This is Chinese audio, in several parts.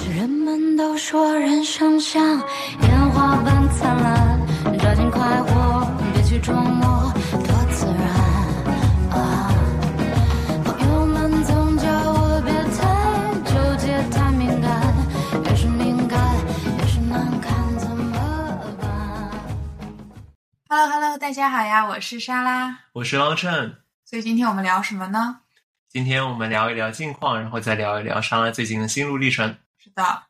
是人们都说人生像烟花般灿烂，抓紧快活，别去琢磨多自然啊。朋友们总叫我别太纠结，太敏感，越是敏感越是难看，怎么办？Hello Hello，大家好呀，我是莎拉。我是老陈。所以今天我们聊什么呢？今天我们聊一聊近况，然后再聊一聊莎拉最近的心路历程。是的，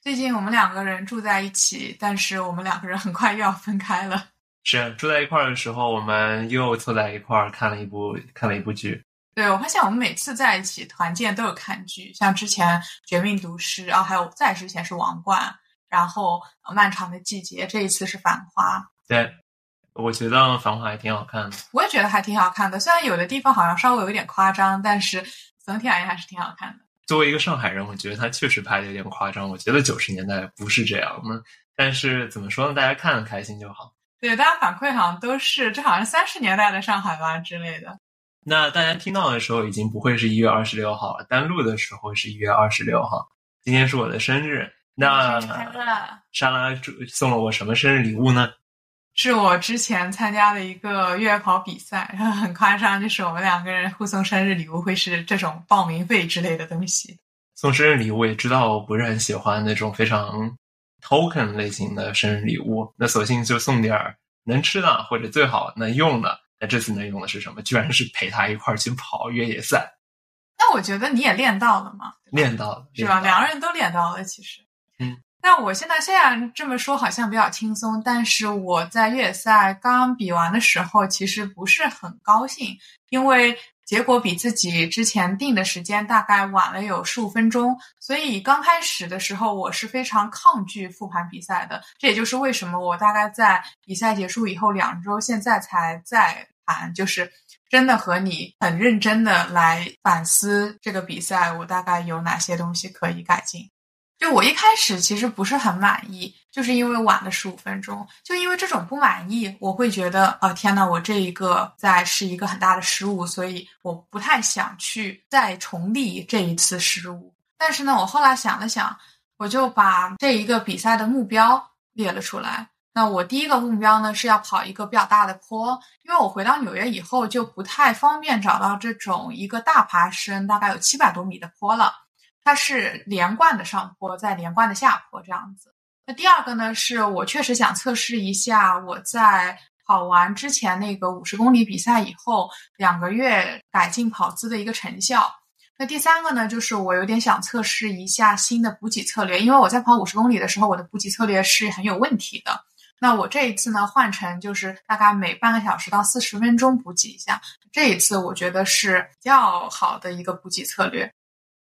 最近我们两个人住在一起，但是我们两个人很快又要分开了。是住在一块儿的时候，我们又凑在一块儿看了一部看了一部剧。对我发现我们每次在一起团建都有看剧，像之前《绝命毒师》，然后还有再之前是《王冠》，然后呃《漫长的季节》，这一次是《繁花》。对，我觉得《繁花》还挺好看的。我也觉得还挺好看的，虽然有的地方好像稍微有一点夸张，但是总体而言还是挺好看的。作为一个上海人，我觉得他确实拍的有点夸张。我觉得九十年代不是这样的，但是怎么说呢？大家看的开心就好。对，大家反馈好像都是这好像三十年代的上海吧之类的。那大家听到的时候已经不会是一月二十六号了，单录的时候是一月二十六号。今天是我的生日，那！莎拉祝送了我什么生日礼物呢？是我之前参加的一个越野跑比赛，然后很夸张，就是我们两个人互送生日礼物会是这种报名费之类的东西。送生日礼物也知道我不是很喜欢那种非常 token 类型的生日礼物，那索性就送点儿能吃的或者最好能用的。那这次能用的是什么？居然是陪他一块儿去跑越野赛，那我觉得你也练到了嘛，练到了是吧？两个人都练到了，其实。嗯。但我现在虽然这么说好像比较轻松，但是我在越野赛刚比完的时候，其实不是很高兴，因为结果比自己之前定的时间大概晚了有十五分钟，所以刚开始的时候我是非常抗拒复盘比赛的。这也就是为什么我大概在比赛结束以后两周，现在才在盘，就是真的和你很认真的来反思这个比赛，我大概有哪些东西可以改进。就我一开始其实不是很满意，就是因为晚了十五分钟，就因为这种不满意，我会觉得，呃，天呐，我这一个在是一个很大的失误，所以我不太想去再重历这一次失误。但是呢，我后来想了想，我就把这一个比赛的目标列了出来。那我第一个目标呢是要跑一个比较大的坡，因为我回到纽约以后就不太方便找到这种一个大爬升，大概有七百多米的坡了。它是连贯的上坡，在连贯的下坡这样子。那第二个呢，是我确实想测试一下我在跑完之前那个五十公里比赛以后两个月改进跑姿的一个成效。那第三个呢，就是我有点想测试一下新的补给策略，因为我在跑五十公里的时候，我的补给策略是很有问题的。那我这一次呢，换成就是大概每半个小时到四十分钟补给一下，这一次我觉得是比较好的一个补给策略。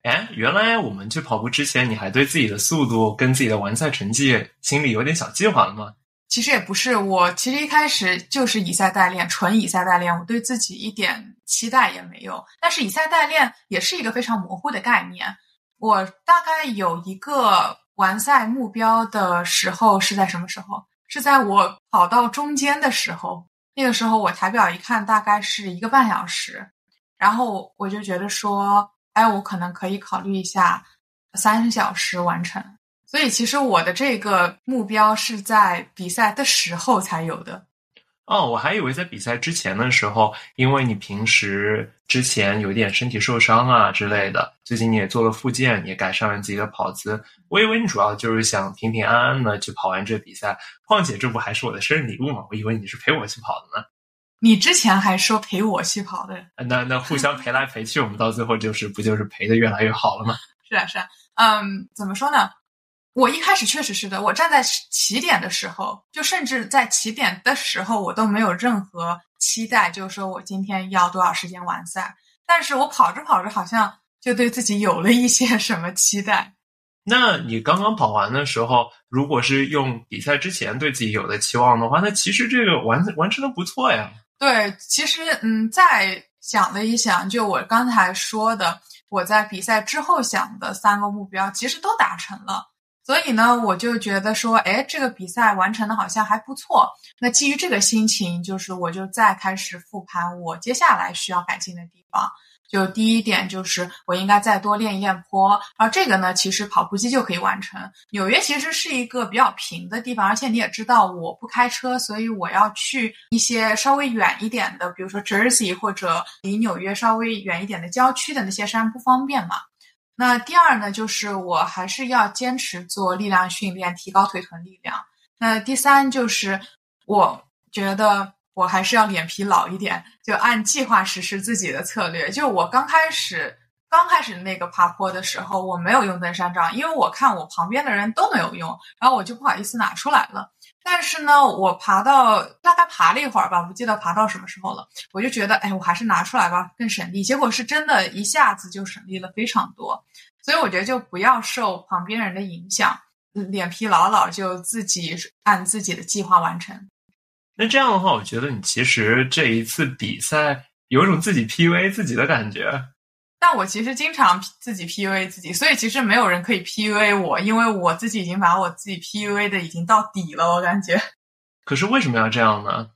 哎，原来我们去跑步之前，你还对自己的速度跟自己的完赛成绩心里有点小计划了吗？其实也不是，我其实一开始就是以赛代练，纯以赛代练，我对自己一点期待也没有。但是以赛代练也是一个非常模糊的概念。我大概有一个完赛目标的时候是在什么时候？是在我跑到中间的时候，那个时候我抬表一看，大概是一个半小时，然后我就觉得说，哎，我可能可以考虑一下三小时完成。所以其实我的这个目标是在比赛的时候才有的。哦，我还以为在比赛之前的时候，因为你平时之前有点身体受伤啊之类的，最近你也做了复健，也改善了自己的跑姿。我以为你主要就是想平平安安的去跑完这比赛。况且这不还是我的生日礼物吗？我以为你是陪我去跑的呢。你之前还说陪我去跑的，那那互相陪来陪去，我们到最后就是不就是陪的越来越好了吗？是啊是啊，嗯，怎么说呢？我一开始确实是的，我站在起点的时候，就甚至在起点的时候，我都没有任何期待，就是说我今天要多少时间完赛。但是我跑着跑着，好像就对自己有了一些什么期待。那你刚刚跑完的时候，如果是用比赛之前对自己有的期望的话，那其实这个完完成的不错呀。对，其实嗯，再想了一想，就我刚才说的，我在比赛之后想的三个目标，其实都达成了。所以呢，我就觉得说，哎，这个比赛完成的好像还不错。那基于这个心情，就是我就再开始复盘我接下来需要改进的地方。就第一点就是我应该再多练一练坡，然后这个呢，其实跑步机就可以完成。纽约其实是一个比较平的地方，而且你也知道我不开车，所以我要去一些稍微远一点的，比如说 Jersey 或者离纽约稍微远一点的郊区的那些山不方便嘛。那第二呢，就是我还是要坚持做力量训练，提高腿臀力量。那第三就是我觉得。我还是要脸皮老一点，就按计划实施自己的策略。就我刚开始刚开始那个爬坡的时候，我没有用登山杖，因为我看我旁边的人都没有用，然后我就不好意思拿出来了。但是呢，我爬到大概爬了一会儿吧，不记得爬到什么时候了，我就觉得，哎，我还是拿出来吧，更省力。结果是真的一下子就省力了非常多。所以我觉得就不要受旁边人的影响，脸皮老老就自己按自己的计划完成。那这样的话，我觉得你其实这一次比赛有一种自己 PUA 自己的感觉。但我其实经常自己 PUA 自己，所以其实没有人可以 PUA 我，因为我自己已经把我自己 PUA 的已经到底了，我感觉。可是为什么要这样呢？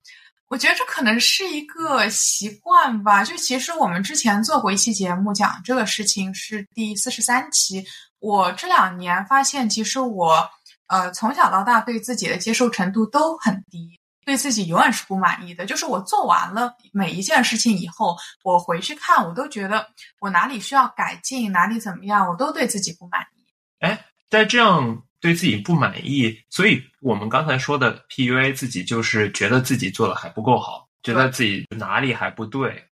我觉得这可能是一个习惯吧。就其实我们之前做过一期节目讲这个事情，是第四十三期。我这两年发现，其实我呃从小到大对自己的接受程度都很低。对自己永远是不满意的，就是我做完了每一件事情以后，我回去看，我都觉得我哪里需要改进，哪里怎么样，我都对自己不满意。哎，在这样对自己不满意，所以我们刚才说的 PUA 自己，就是觉得自己做的还不够好，觉得自己哪里还不对，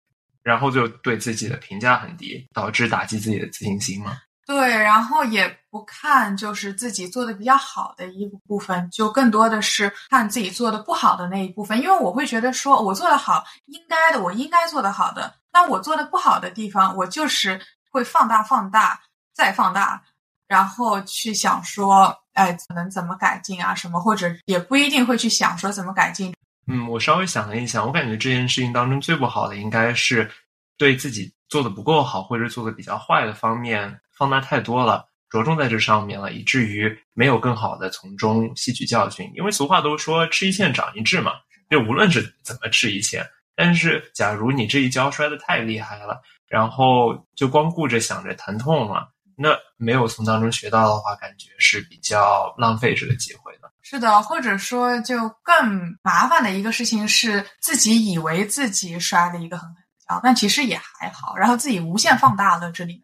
然后就对自己的评价很低，导致打击自己的自信心嘛。对，然后也不看就是自己做的比较好的一部分，就更多的是看自己做的不好的那一部分。因为我会觉得说，我做的好，应该的，我应该做的好的，那我做的不好的地方，我就是会放大、放大、再放大，然后去想说，哎，能怎么改进啊？什么，或者也不一定会去想说怎么改进。嗯，我稍微想了一想，我感觉这件事情当中最不好的应该是对自己做的不够好，或者做的比较坏的方面。放大太多了，着重在这上面了，以至于没有更好的从中吸取教训。因为俗话都说吃一堑长一智嘛，就无论是怎么吃一堑，但是假如你这一跤摔得太厉害了，然后就光顾着想着疼痛了，那没有从当中学到的话，感觉是比较浪费这个机会的。是的，或者说就更麻烦的一个事情是，自己以为自己摔了一个很狠的跤，但其实也还好，然后自己无限放大了这里面。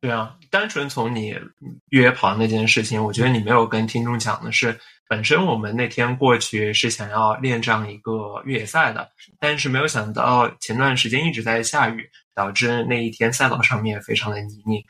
对啊，单纯从你约跑那件事情，我觉得你没有跟听众讲的是，本身我们那天过去是想要练这样一个越野赛的，但是没有想到前段时间一直在下雨，导致那一天赛道上面非常的泥泞。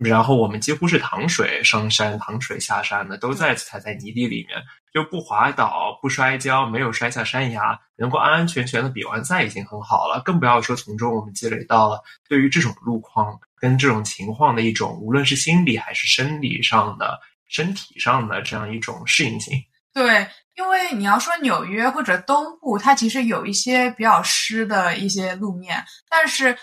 然后我们几乎是淌水上山、淌水下山的，都在踩在泥地里面，就不滑倒、不摔跤，没有摔下山崖，能够安安全全的比完赛已经很好了。更不要说从中我们积累到了对于这种路况跟这种情况的一种，无论是心理还是生理上的、身体上的这样一种适应性。对，因为你要说纽约或者东部，它其实有一些比较湿的一些路面，但是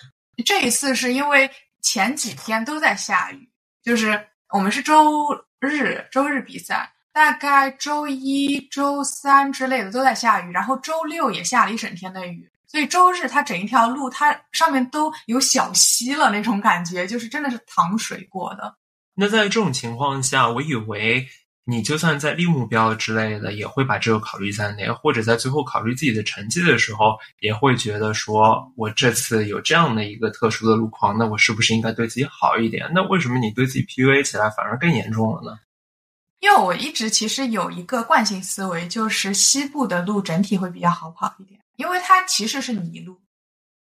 这一次是因为。前几天都在下雨，就是我们是周日周日比赛，大概周一周三之类的都在下雨，然后周六也下了一整天的雨，所以周日它整一条路它上面都有小溪了那种感觉，就是真的是淌水过的。那在这种情况下，我以为。你就算在立目标之类的，也会把这个考虑在内，或者在最后考虑自己的成绩的时候，也会觉得说，我这次有这样的一个特殊的路况，那我是不是应该对自己好一点？那为什么你对自己 PUA 起来反而更严重了呢？因为我一直其实有一个惯性思维，就是西部的路整体会比较好跑一点，因为它其实是泥路，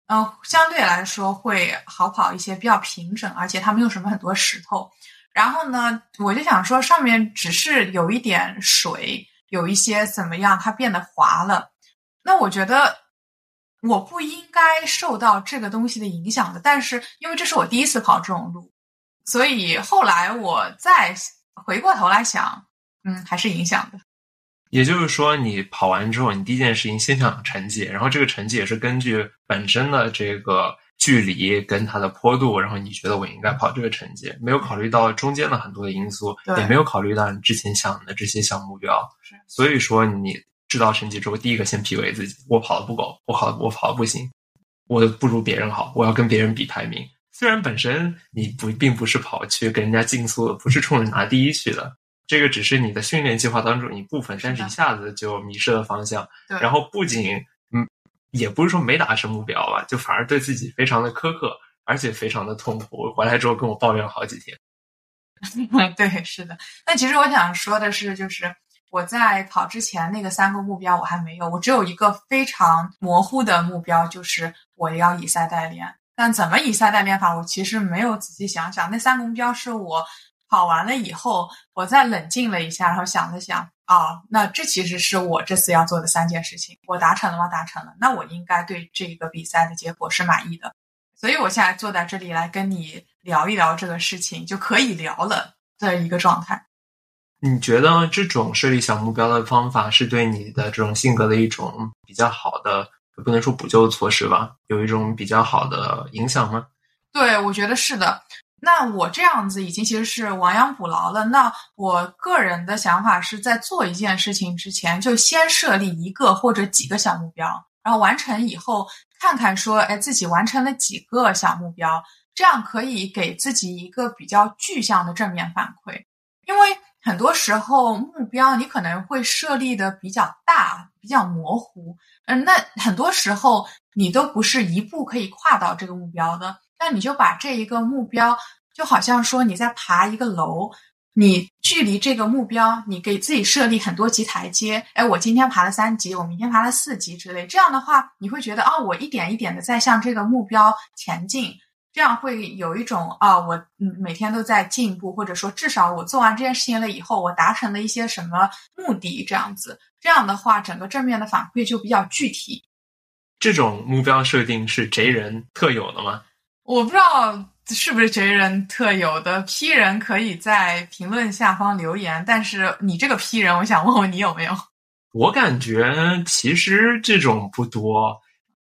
嗯，相对来说会好跑一些，比较平整，而且它没有什么很多石头。然后呢，我就想说，上面只是有一点水，有一些怎么样，它变得滑了。那我觉得我不应该受到这个东西的影响的。但是因为这是我第一次跑这种路，所以后来我再回过头来想，嗯，还是影响的。也就是说，你跑完之后，你第一件事情先想成绩，然后这个成绩也是根据本身的这个。距离跟它的坡度，然后你觉得我应该跑这个成绩，没有考虑到中间的很多的因素，也没有考虑到你之前想的这些小目标。所以说你知道成绩之后，第一个先 PUA 自己，我跑的不够，我跑我跑的不行，我不如别人好，我要跟别人比排名。虽然本身你不并不是跑去跟人家竞速的，不是冲着拿第一去的，这个只是你的训练计划当中一部分，但是一下子就迷失了方向。然后不仅嗯，也不是说没达成目标吧，就反而对自己非常的苛刻，而且非常的痛苦。回来之后跟我抱怨了好几天。对，是的。那其实我想说的是，就是我在跑之前那个三个目标我还没有，我只有一个非常模糊的目标，就是我要以赛代练。但怎么以赛代练法，我其实没有仔细想想。那三个目标是我跑完了以后，我再冷静了一下，然后想了想，啊，那这其实是我这次要做的三件事情，我达成了吗？达成了，那我应该对这个比赛的结果是满意的。所以我现在坐在这里来跟你聊一聊这个事情，就可以聊了的一个状态。你觉得这种设立小目标的方法是对你的这种性格的一种比较好的，不能说补救措施吧，有一种比较好的影响吗？对，我觉得是的。那我这样子已经其实是亡羊补牢了。那我个人的想法是在做一件事情之前，就先设立一个或者几个小目标，然后完成以后看看说，哎，自己完成了几个小目标，这样可以给自己一个比较具象的正面反馈。因为很多时候目标你可能会设立的比较大、比较模糊，嗯，那很多时候你都不是一步可以跨到这个目标的。那你就把这一个目标，就好像说你在爬一个楼，你距离这个目标，你给自己设立很多级台阶。哎，我今天爬了三级，我明天爬了四级之类。这样的话，你会觉得啊、我一点一点的在向这个目标前进。这样会有一种啊，我嗯每天都在进步，或者说至少我做完这件事情了以后，我达成了一些什么目的，这样子。这样的话，整个正面的反馈就比较具体。这种目标设定是贼人特有的吗？我不知道是不是贼人特有的，P 人可以在评论下方留言。但是你这个 P 人，我想问问你有没有？我感觉其实这种不多，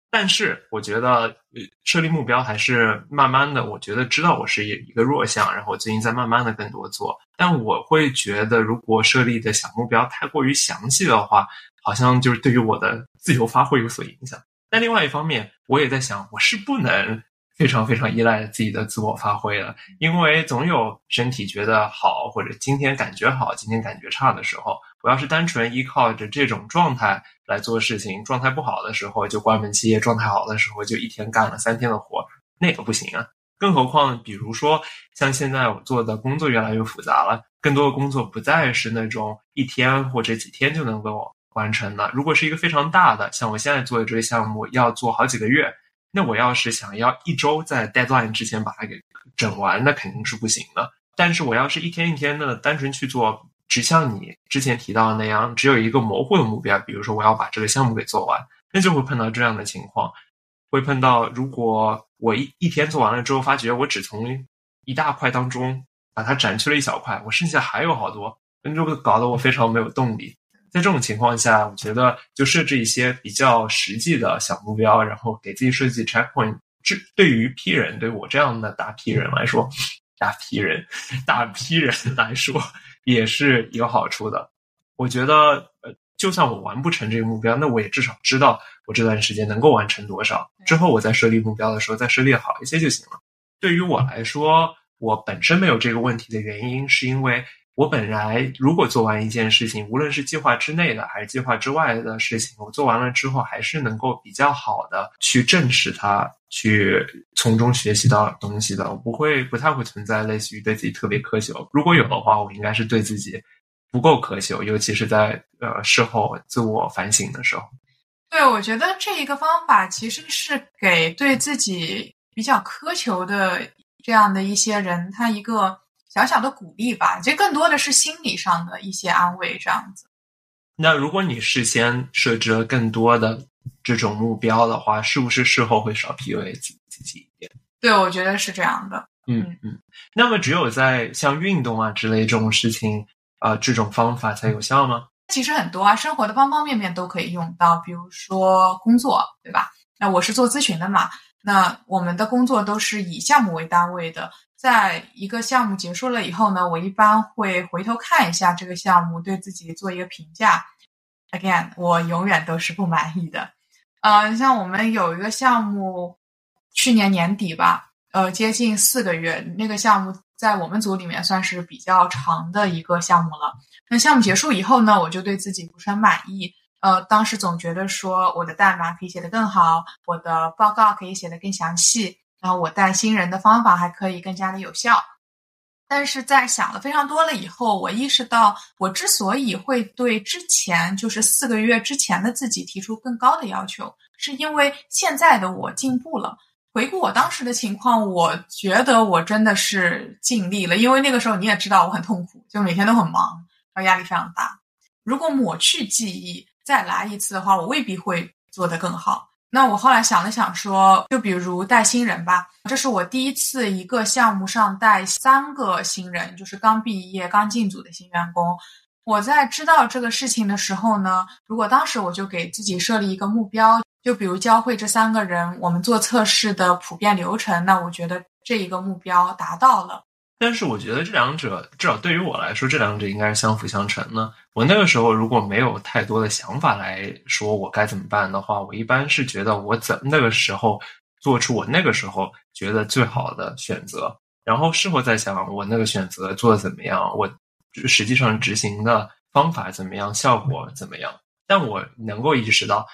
但是我觉得设立目标还是慢慢的，我觉得知道我是一个弱项，然后我最近在慢慢的更多做。但我会觉得，如果设立的小目标太过于详细的话，好像就是对于我的自由发挥有所影响。但另外一方面，我也在想，我是不能非常非常依赖自己的自我发挥了，因为总有身体觉得好，或者今天感觉好，今天感觉差的时候。我要是单纯依靠着这种状态来做事情，状态不好的时候就关门歇业，状态好的时候就一天干了三天的活，那个不行啊。更何况，比如说像现在我做的工作越来越复杂了，更多的工作不再是那种一天或者几天就能够完成的。如果是一个非常大的，像我现在做的这个项目，要做好几个月，那我要是想要一周在 deadline 之前把它给整完，那肯定是不行的。但是我要是一天一天的单纯去做，只像你之前提到的那样，只有一个模糊的目标，比如说我要把这个项目给做完，那就会碰到这样的情况，会碰到如果我一一天做完了之后，发觉我只从一大块当中把它斩去了一小块，我剩下还有好多，那就会搞得我非常没有动力。在这种情况下，我觉得就设置一些比较实际的小目标，然后给自己设计 checkpoint。这对于 P 人，对我这样的大 P 人来说，大 P 人、大 P 人来说，也是有好处的。我觉得，呃，就算我完不成这个目标，那我也至少知道我这段时间能够完成多少。之后我再设立目标的时候，再设立好一些就行了。对于我来说，我本身没有这个问题的原因，是因为我本来如果做完一件事情，无论是计划之内的还是计划之外的事情，我做完了之后，还是能够比较好的去正视它，去从中学习到东西的。我不会不太会存在类似于对自己特别苛求，如果有的话，我应该是对自己不够苛求，尤其是在呃事后自我反省的时候。对，我觉得这一个方法其实是给对自己比较苛求的这样的一些人，他一个小小的鼓励吧。这更多的是心理上的一些安慰，这样子。那如果你事先设置了更多的这种目标的话，是不是事后会少 PUA 自自己一点？对，我觉得是这样的。嗯嗯。那么只有在像运动啊之类这种事情，啊，这种方法才有效吗？其实很多啊，生活的方方面面都可以用到，比如说工作，对吧？那我是做咨询的嘛，那我们的工作都是以项目为单位的。在一个项目结束了以后呢，我一般会回头看一下这个项目，对自己做一个评价。Again，我永远都是不满意的。呃，像我们有一个项目，去年年底吧，呃接近四个月。那个项目在我们组里面算是比较长的一个项目了。那项目结束以后呢，我就对自己不是很满意。呃，当时总觉得说我的代码可以写得更好，我的报告可以写得更详细，然后我带新人的方法还可以更加的有效。但是在想了非常多了以后，我意识到，我之所以会对之前就是四个月之前的自己提出更高的要求，是因为现在的我进步了。回顾我当时的情况，我觉得我真的是尽力了，因为那个时候你也知道我很痛苦，就每天都很忙，然后压力非常大。如果抹去记忆再来一次的话，我未必会做得更好。那我后来想了想，说就比如带新人吧，这是我第一次一个项目上带三个新人，就是刚毕业、刚进组的新员工。我在知道这个事情的时候呢，如果当时我就给自己设立一个目标，就比如教会这三个人我们做测试的普遍流程，那我觉得这一个目标达到了。但是我觉得这两者，至少对于我来说，这两者应该是相辅相成的。我那个时候如果没有太多的想法来说我该怎么办的话，我一般是觉得我怎那个时候做出我那个时候觉得最好的选择，然后事后再想我那个选择做的怎么样，我实际上执行的方法怎么样，效果怎么样。但我能够意识到，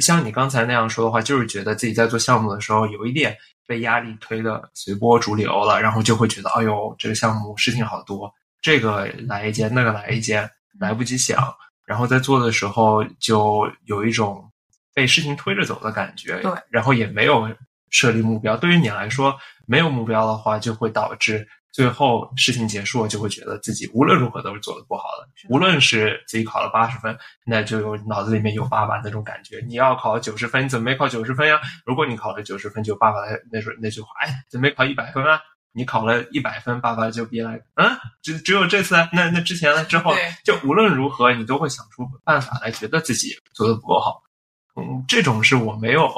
像你刚才那样说的话，就是觉得自己在做项目的时候有一点。被压力推的随波逐流了，然后就会觉得，哎呦，这个项目事情好多，这个来一件，那个来一件，来不及想，然后在做的时候就有一种被事情推着走的感觉。对，然后也没有设立目标。对于你来说，没有目标的话，就会导致。最后事情结束了，就会觉得自己无论如何都是做的不好的。无论是自己考了八十分，那就有脑子里面有爸爸那种感觉。你要考九十分，你怎么没考九十分呀？如果你考了九十分，就爸爸那那说那句话，哎，怎么没考一百分啊？你考了一百分，爸爸就别来，嗯，只只有这次，那那之前呢？之后就无论如何，你都会想出办法来，觉得自己做的不够好。嗯，这种是我没有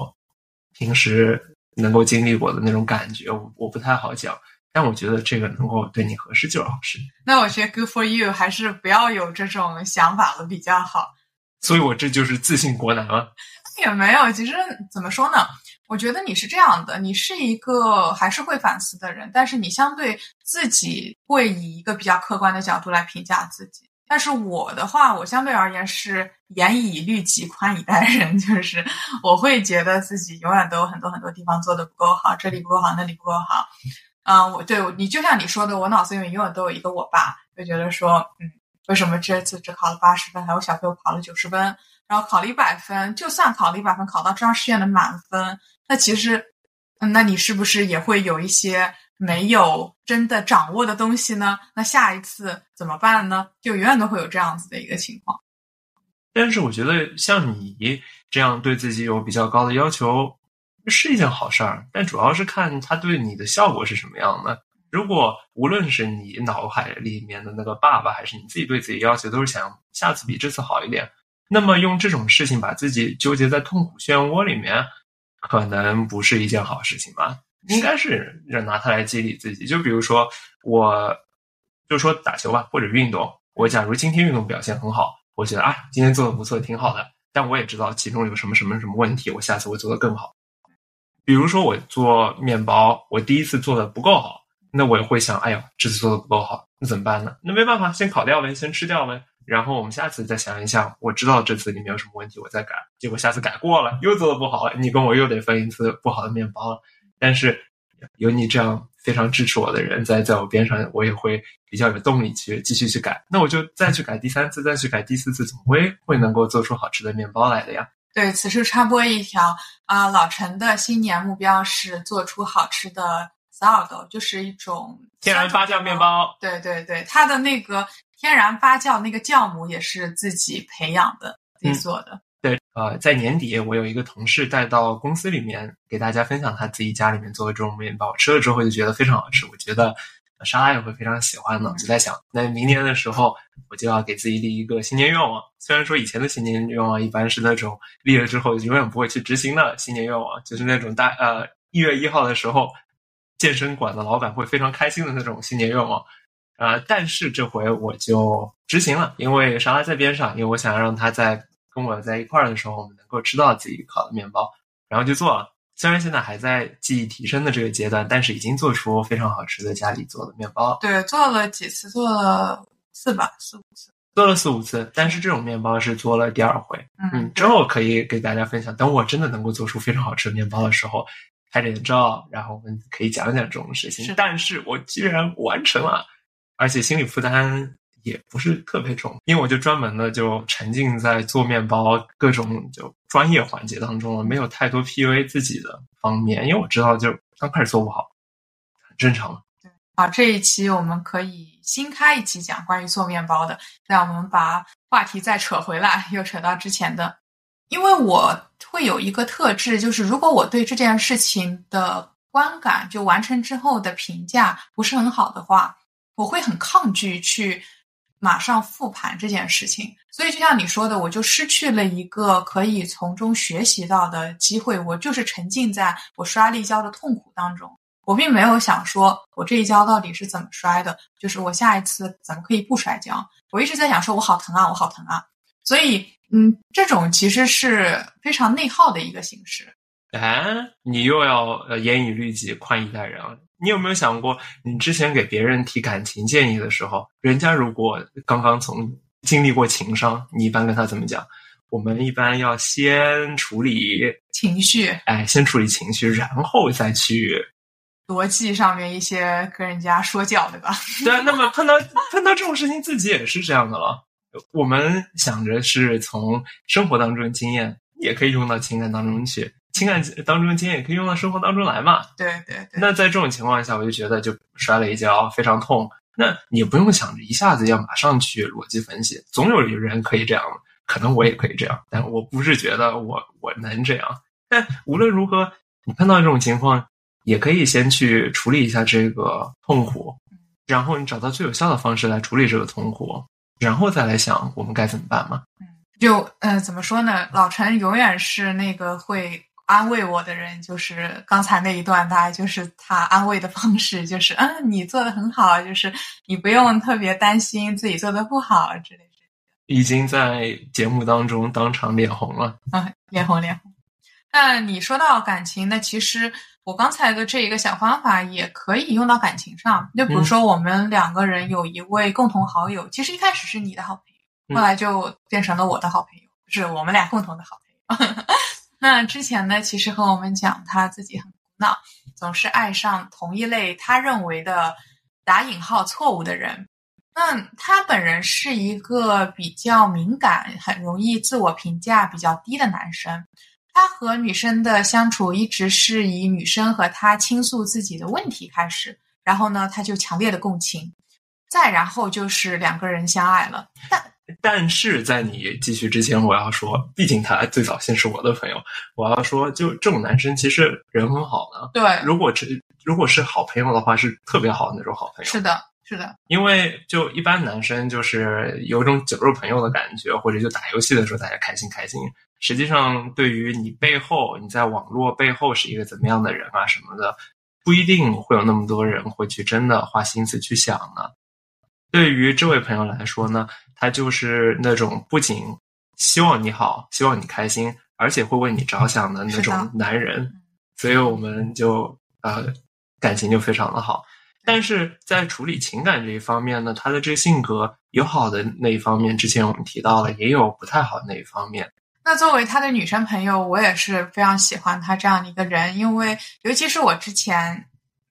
平时能够经历过的那种感觉，我我不太好讲。但我觉得这个能够对你合适就是好事。那我觉得 good for you，还是不要有这种想法了比较好。所以我这就是自信国男了。也没有，其实怎么说呢？我觉得你是这样的，你是一个还是会反思的人，但是你相对自己会以一个比较客观的角度来评价自己。但是我的话，我相对而言是严以律己、宽以待人，就是我会觉得自己永远都有很多很多地方做的不够好，这里不够好，那里不够好。嗯，我对你就像你说的，我脑子里面永远都有一个我爸，就觉得说，嗯，为什么这次只考了八十分，还有小朋友考了九十分，然后考了一百分，就算考了一百分，考到中央试卷的满分，那其实，嗯，那你是不是也会有一些没有真的掌握的东西呢？那下一次怎么办呢？就永远都会有这样子的一个情况。但是我觉得像你这样对自己有比较高的要求。是一件好事儿，但主要是看他对你的效果是什么样的。如果无论是你脑海里面的那个爸爸，还是你自己对自己要求都是想下次比这次好一点，那么用这种事情把自己纠结在痛苦漩涡里面，可能不是一件好事情吧？应该是拿它来激励自己。就比如说，我就说打球吧，或者运动，我假如今天运动表现很好，我觉得啊，今天做的不错，挺好的。但我也知道其中有什么什么什么问题，我下次会做得更好。比如说我做面包，我第一次做的不够好，那我也会想，哎呦，这次做的不够好，那怎么办呢？那没办法，先烤掉呗，先吃掉呗。然后我们下次再想一想，我知道这次里面有什么问题，我再改。结果下次改过了，又做的不好了，你跟我又得分一次不好的面包了。但是有你这样非常支持我的人在在我边上，我也会比较有动力去继续去改。那我就再去改第三次，再去改第四次，总归会能够做出好吃的面包来的呀。对此处插播一条啊，老陈的新年目标是做出好吃的 sourdough，就是一种天然发酵面包。对对对，他的那个天然发酵那个酵母也是自己培养的，自己做的。对，呃，在年底我有一个同事带到公司里面给大家分享他自己家里面做的这种面包，吃了之后就觉得非常好吃。我觉得。莎拉也会非常喜欢的，就在想，那明年的时候，我就要给自己立一个新年愿望。虽然说以前的新年愿望一般是那种立了之后永远不会去执行的新年愿望，就是那种大呃一月一号的时候，健身馆的老板会非常开心的那种新年愿望。啊，但是这回我就执行了，因为莎拉在边上，因为我想让她在跟我在一块儿的时候，我们能够吃到自己烤的面包，然后就做了。虽然现在还在技艺提升的这个阶段，但是已经做出非常好吃的家里做的面包，对，做了几次，做了四吧，四五次。做了四五次。但是这种面包是做了第二回，嗯，嗯，之后可以给大家分享。等我真的能够做出非常好吃的面包的时候，拍点照，然后我们可以讲讲这种事情。是但是我居然完成了，而且心理负担也不是特别重，因为我就专门的就沉浸在做面包各种就专业环节当中了，没有太多 PUA 自己的方面，因为我知道就刚开始做不好，很正常嘛。好，这一期我们可以新开一期讲关于做面包的，让我们把话题再扯回来，又扯到之前的。因为我会有一个特质，就是如果我对这件事情的观感，就完成之后的评价不是很好的话，我会很抗拒去马上复盘这件事情。所以就像你说的，我就失去了一个可以从中学习到的机会，我就是沉浸在我摔立交的痛苦当中。我并没有想说，我这一跤到底是怎么摔的，就是我下一次怎么可以不摔跤。我一直在想，说我好疼啊，我好疼啊。所以，嗯，这种其实是非常内耗的一个形式。哎，你又要严以律己，宽以待人啊！你有没有想过，你之前给别人提感情建议的时候，人家如果刚刚从经历过情伤，你一般跟他怎么讲？我们一般要先处理，情绪、哎，先处理情绪，然后再去逻辑上面一些跟人家说教，对吧？对啊，那么碰到碰到这种事情，自己也是这样的了。我们想着是从生活当中经验，也可以用到情感当中去，情感当中经验也可以用到生活当中来嘛。对对对。那在这种情况下，我就觉得就摔了一跤，非常痛。那你不用想着一下子要马上去逻辑分析，总有人可以这样，可能我也可以这样，但我不是觉得我我能这样。但无论如何，你碰到这种情况，也可以先去处理一下这个痛苦，然后你找到最有效的方式来处理这个痛苦，然后再来想我们该怎么办嘛。就呃，怎么说呢？老陈永远是那个会安慰我的人，就是刚才那一段，大概就是他安慰的方式，就是嗯，你做的很好，就是你不用特别担心自己做的不好之类的。已经在节目当中当场脸红了。嗯，脸红脸红。那你说到感情，那其实我刚才的这一个小方法也可以用到感情上。就比如说，我们两个人有一位共同好友，其实一开始是你的好朋友，后来就变成了我的好朋友，是我们俩共同的好朋友。那之前呢，其实和我们讲他自己很苦恼，总是爱上同一类他认为的打引号错误的人。那他本人是一个比较敏感、很容易自我评价比较低的男生。他和女生的相处一直是以女生和他倾诉自己的问题开始，然后呢，他就强烈的共情，再然后就是两个人相爱了。但但是在你继续之前，我要说，毕竟他最早先是我的朋友，我要说，就这种男生其实人很好的。对，如果只如果是好朋友的话，是特别好的那种好朋友。是的，是的，因为就一般男生就是有一种酒肉朋友的感觉，或者就打游戏的时候大家开心开心。实际上，对于你背后，你在网络背后是一个怎么样的人啊什么的，不一定会有那么多人会去真的花心思去想呢。对于这位朋友来说呢，他就是那种不仅希望你好，希望你开心，而且会为你着想的那种男人。所以我们就呃感情就非常的好。但是在处理情感这一方面呢，他的这个性格有好的那一方面，之前我们提到了，也有不太好的那一方面。那作为他的女生朋友，我也是非常喜欢他这样的一个人，因为尤其是我之前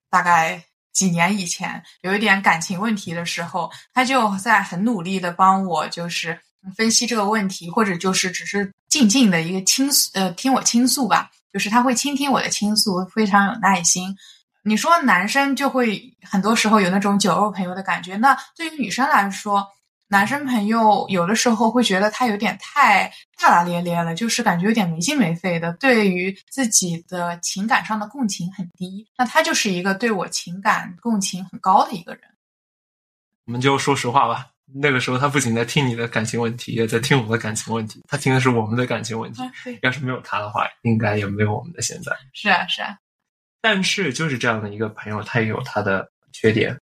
大概几年以前有一点感情问题的时候，他就在很努力的帮我，就是分析这个问题，或者就是只是静静的一个倾诉，呃，听我倾诉吧，就是他会倾听我的倾诉，非常有耐心。你说男生就会很多时候有那种酒肉朋友的感觉，那对于女生来说。男生朋友有的时候会觉得他有点太大大咧咧了，就是感觉有点没心没肺的，对于自己的情感上的共情很低。那他就是一个对我情感共情很高的一个人。我们就说实话吧，那个时候他不仅在听你的感情问题，也在听我们的感情问题。他听的是我们的感情问题。对，要是没有他的话，应该也没有我们的现在。是啊，是啊。但是就是这样的一个朋友，他也有他的缺点。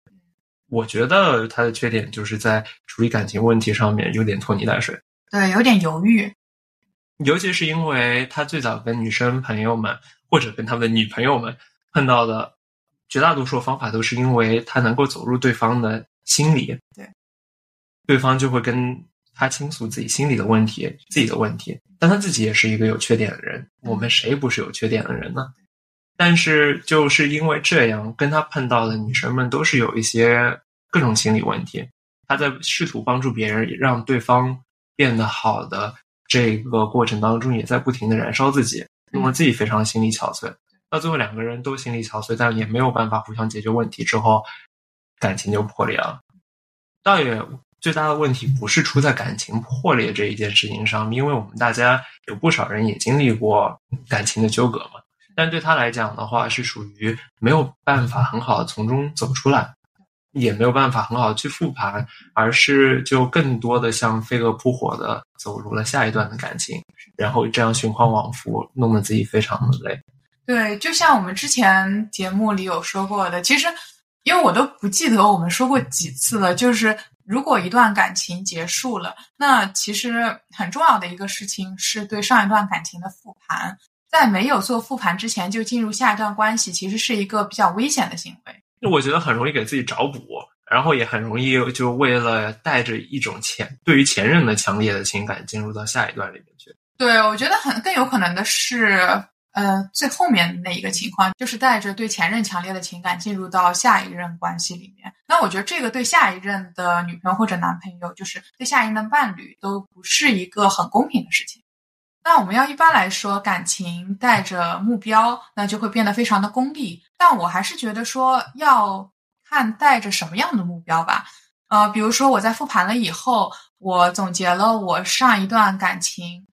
我觉得他的缺点就是在处理感情问题上面有点拖泥带水，对，有点犹豫。尤其是因为他最早跟女生朋友们或者跟他们的女朋友们碰到的绝大多数方法，都是因为他能够走入对方的心里，对，对方就会跟他倾诉自己心里的问题、自己的问题，但他自己也是一个有缺点的人，我们谁不是有缺点的人呢？但是就是因为这样，跟他碰到的女生们都是有一些各种心理问题，他在试图帮助别人，让对方变得好的这个过程当中，也在不停的燃烧自己，弄得自己非常心力憔悴。到最后两个人都心力憔悴，但也没有办法互相解决问题，之后感情就破裂了。倒也最大的问题不是出在感情破裂这一件事情上，因为我们大家有不少人也经历过感情的纠葛嘛。但对他来讲的话，是属于没有办法很好的从中走出来，也没有办法很好的去复盘，而是就更多的像飞蛾扑火的走入了下一段的感情，然后这样循环往复，弄得自己非常的累。对，就像我们之前节目里有说过的，其实因为我都不记得我们说过几次了，就是如果一段感情结束了，那其实很重要的一个事情是对上一段感情的复盘。在没有做复盘之前就进入下一段关系，其实是一个比较危险的行为。那我觉得很容易给自己找补，然后也很容易就为了带着一种前对于前任的强烈的情感进入到下一段里面去。对，我觉得很更有可能的是，呃，最后面那一个情况，就是带着对前任强烈的情感进入到下一任关系里面。那我觉得这个对下一任的女朋友或者男朋友，就是对下一任的伴侣，都不是一个很公平的事情。那我们要一般来说，感情带着目标，那就会变得非常的功利。但我还是觉得说，要看带着什么样的目标吧。呃，比如说我在复盘了以后，我总结了我上一段感情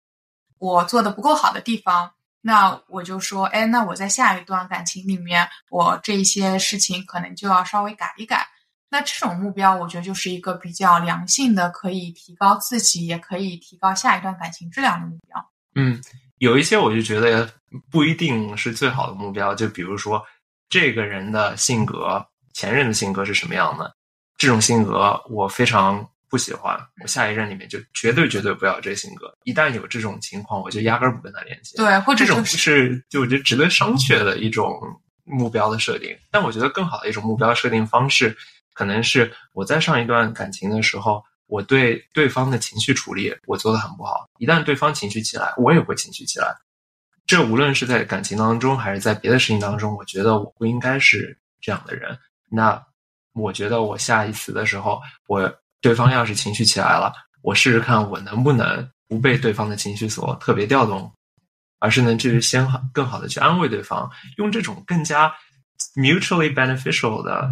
我做的不够好的地方，那我就说，哎，那我在下一段感情里面，我这些事情可能就要稍微改一改。那这种目标，我觉得就是一个比较良性的，可以提高自己，也可以提高下一段感情质量的目标。嗯，有一些我就觉得不一定是最好的目标。就比如说，这个人的性格，前任的性格是什么样的？这种性格我非常不喜欢，我下一任里面就绝对绝对不要这性格。一旦有这种情况，我就压根儿不跟他联系。对，或者这种是就我觉得值得商榷的一种目标的设定。但我觉得更好的一种目标设定方式，可能是我在上一段感情的时候。我对对方的情绪处理我做的很不好，一旦对方情绪起来，我也会情绪起来。这无论是在感情当中还是在别的事情当中，我觉得我不应该是这样的人。那我觉得我下一次的时候，我对方要是情绪起来了，我试试看我能不能不被对方的情绪所特别调动，而是能去先好更好的去安慰对方，用这种更加 mutually beneficial 的。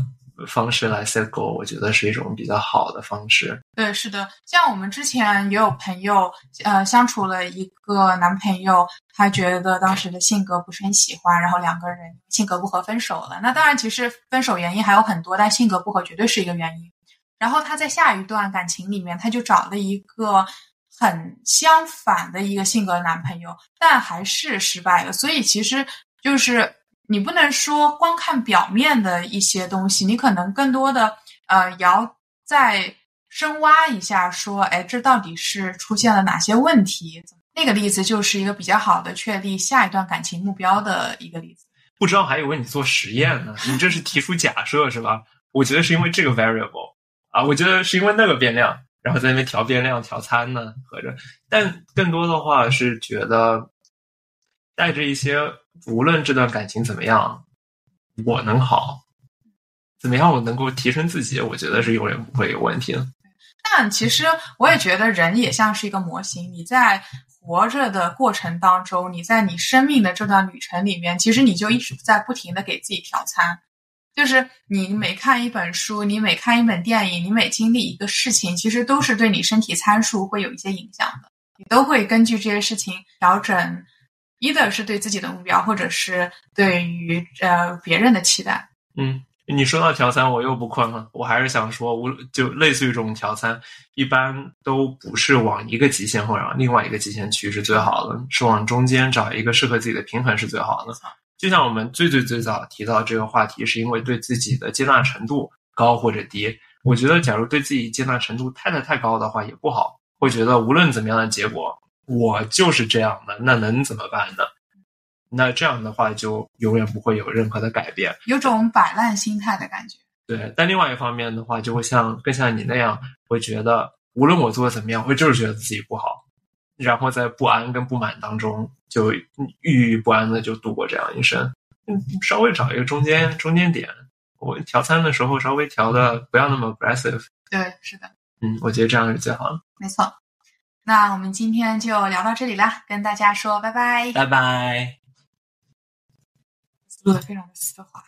方式来 set goal，我觉得是一种比较好的方式。对，是的，像我们之前也有朋友，呃，相处了一个男朋友，他觉得当时的性格不是很喜欢，然后两个人性格不合分手了。那当然，其实分手原因还有很多，但性格不合绝对是一个原因。然后他在下一段感情里面，他就找了一个很相反的一个性格的男朋友，但还是失败了。所以其实就是。你不能说光看表面的一些东西，你可能更多的呃，要再深挖一下，说，哎，这到底是出现了哪些问题？那个例子就是一个比较好的确立下一段感情目标的一个例子。不知道还以为你做实验呢，你这是提出假设是吧？我觉得是因为这个 variable 啊，我觉得是因为那个变量，然后在那边调变量、调参呢，合着。但更多的话是觉得带着一些。无论这段感情怎么样，我能好，怎么样我能够提升自己，我觉得是永远不会有问题的。但其实我也觉得人也像是一个模型，你在活着的过程当中，你在你生命的这段旅程里面，其实你就一直在不停的给自己调参。就是你每看一本书，你每看一本电影，你每经历一个事情，其实都是对你身体参数会有一些影响的，你都会根据这些事情调整。一的是对自己的目标，或者是对于呃别人的期待。嗯，你说到调餐，我又不困了。我还是想说，无就类似于这种调餐，一般都不是往一个极限或者另外一个极限去是最好的，是往中间找一个适合自己的平衡是最好的。就像我们最最最早提到这个话题，是因为对自己的接纳程度高或者低。我觉得，假如对自己接纳程度太太太高的话，也不好，会觉得无论怎么样的结果。我就是这样的，那能怎么办呢？那这样的话就永远不会有任何的改变。有种摆烂心态的感觉。对，但另外一方面的话，就会像更像你那样，会觉得无论我做的怎么样，会就是觉得自己不好，然后在不安跟不满当中，就郁郁不安的就度过这样一生。嗯，稍微找一个中间中间点，我调餐的时候稍微调的不要那么 aggressive。对，是的。嗯，我觉得这样是最好的。没错。那我们今天就聊到这里啦，跟大家说拜拜。拜拜。录的非常的丝滑。